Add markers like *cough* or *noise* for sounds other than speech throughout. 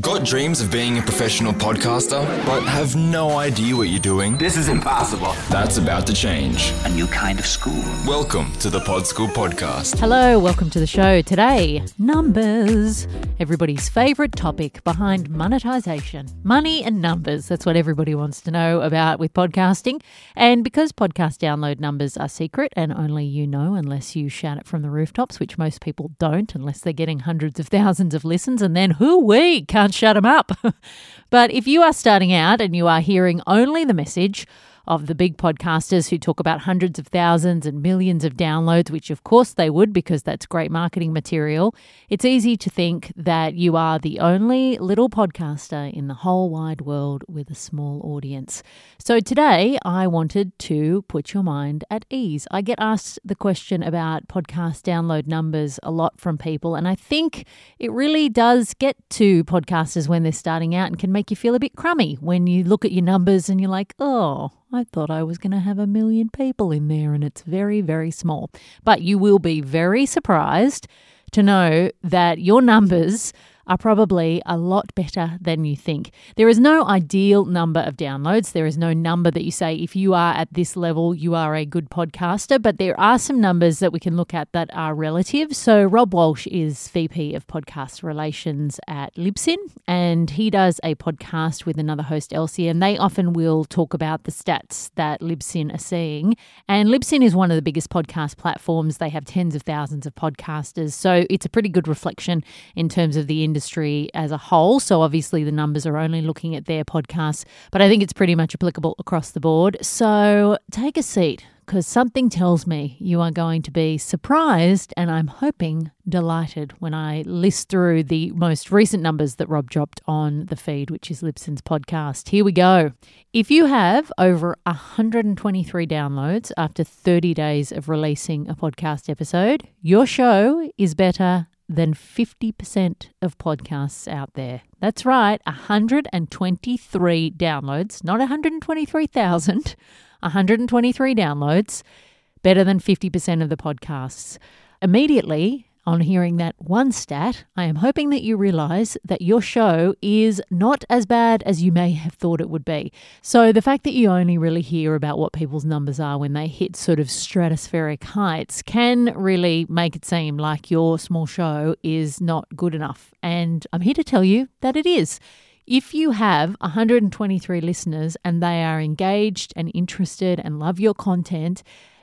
Got dreams of being a professional podcaster, but have no idea what you're doing? This is impossible. That's about to change. A new kind of school. Welcome to the Pod School Podcast. Hello, welcome to the show. Today, numbers. Everybody's favourite topic behind monetization. Money and numbers. That's what everybody wants to know about with podcasting. And because podcast download numbers are secret and only you know unless you shout it from the rooftops, which most people don't unless they're getting hundreds of thousands of listens, and then who we can't shut them up. *laughs* but if you are starting out and you are hearing only the message, of the big podcasters who talk about hundreds of thousands and millions of downloads, which of course they would because that's great marketing material, it's easy to think that you are the only little podcaster in the whole wide world with a small audience. So today I wanted to put your mind at ease. I get asked the question about podcast download numbers a lot from people, and I think it really does get to podcasters when they're starting out and can make you feel a bit crummy when you look at your numbers and you're like, oh, I thought I was going to have a million people in there, and it's very, very small. But you will be very surprised to know that your numbers are probably a lot better than you think. There is no ideal number of downloads. There is no number that you say, if you are at this level, you are a good podcaster. But there are some numbers that we can look at that are relative. So, Rob Walsh is VP of Podcast Relations at Libsyn, and he does a podcast with another host, Elsie, and they often will talk about the stats that Libsyn are seeing. And Libsyn is one of the biggest podcast platforms. They have tens of thousands of podcasters. So, it's a pretty good reflection in terms of the industry as a whole. So obviously the numbers are only looking at their podcasts, but I think it's pretty much applicable across the board. So take a seat because something tells me you are going to be surprised and I'm hoping delighted when I list through the most recent numbers that Rob dropped on the feed, which is Libsyn's podcast. Here we go. If you have over 123 downloads after 30 days of releasing a podcast episode, your show is better than 50% of podcasts out there. That's right, 123 downloads, not 123,000, 123 *laughs* downloads, better than 50% of the podcasts. Immediately, on hearing that one stat, I am hoping that you realize that your show is not as bad as you may have thought it would be. So, the fact that you only really hear about what people's numbers are when they hit sort of stratospheric heights can really make it seem like your small show is not good enough. And I'm here to tell you that it is. If you have 123 listeners and they are engaged and interested and love your content,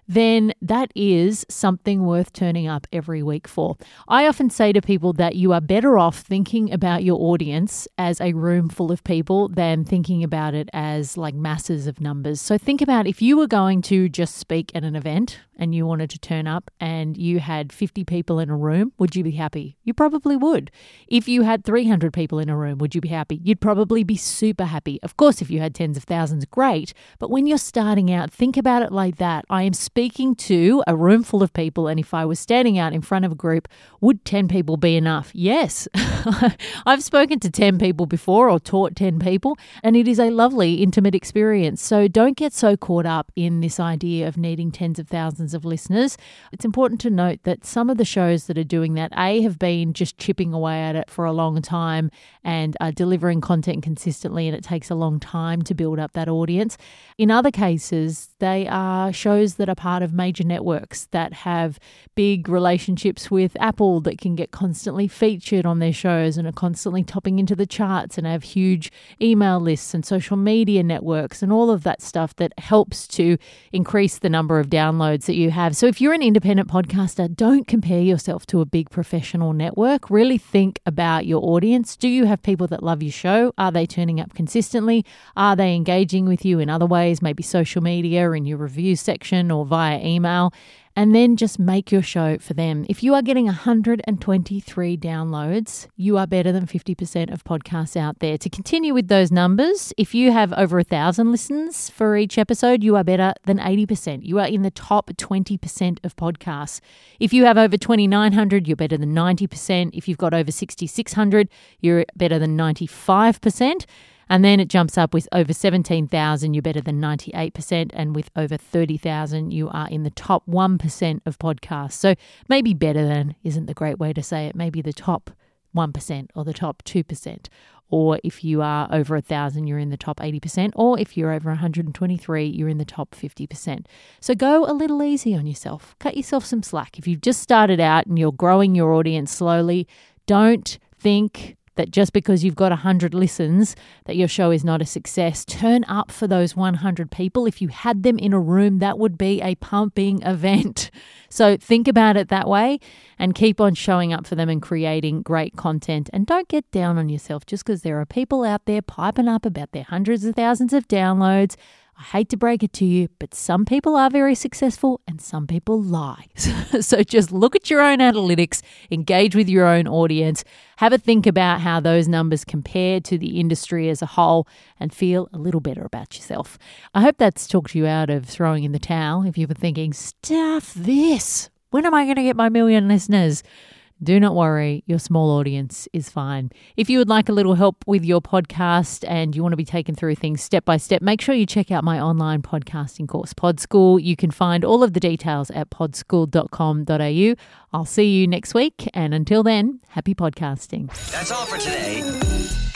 then that is something worth turning up every week for. I often say to people that you are better off thinking about your audience as a room full of people than thinking about it as like masses of numbers. So think about if you were going to just speak at an event and you wanted to turn up and you had 50 people in a room, would you be happy? You probably would. If you had 300 people in a room, would you be happy? You'd probably be super happy. Of course, if you had tens of thousands, great. But when you're starting out, think about it like that. I am speaking to a room full of people, and if I was standing out in front of a group, would 10 people be enough? Yes. *laughs* I've spoken to 10 people before or taught 10 people, and it is a lovely, intimate experience. So don't get so caught up in this idea of needing tens of thousands of listeners. It's important to note that some of the shows that are doing that, A, have been just chipping away at it for a long time and are delivering content consistently, and it takes a long time to build up that audience. In other cases, they are shows that are part of major networks that have big relationships with Apple that can get constantly featured on their shows and are constantly topping into the charts and have huge email lists and social media networks and all of that stuff that helps to increase the number of downloads that you have. So if you're an independent podcaster, don't compare yourself to a big professional network. Really think about your audience. Do you have people that love your show? Are they turning up consistently? Are they engaging with you in other ways, maybe social media, in your review section, or via email? and then just make your show for them. If you are getting 123 downloads, you are better than 50% of podcasts out there. To continue with those numbers, if you have over a thousand listens for each episode, you are better than 80%. You are in the top 20% of podcasts. If you have over 2,900, you're better than 90%. If you've got over 6,600, you're better than 95%. And then it jumps up with over 17,000, you're better than 98%. And with over 30,000, you are in the top 1% of podcasts. So maybe better than isn't the great way to say it. Maybe the top 1% or the top 2%. or if you are over a thousand, you're in the top 80%, or if you're over 123, you're in the top 50%. So go a little easy on yourself. Cut yourself some slack. If you've just started out and you're growing your audience slowly, don't think that just because you've got 100 listens that your show is not a success. Turn up for those 100 people. If you had them in a room, that would be a pumping *laughs* event. So think about it that way and keep on showing up for them and creating great content. And don't get down on yourself just because there are people out there piping up about their hundreds of thousands of downloads. I hate to break it to you, but some people are very successful and some people lie. *laughs* so just look at your own analytics, engage with your own audience, have a think about how those numbers compare to the industry as a whole, and feel a little better about yourself. I hope that's talked you out of throwing in the towel if you were thinking, stuff this. When am I going to get my million listeners? Do not worry, your small audience is fine. If you would like a little help with your podcast and you want to be taken through things step by step, make sure you check out my online podcasting course, Pod School. You can find all of the details at podschool.com.au. I'll see you next week, and until then, happy podcasting. That's all for today.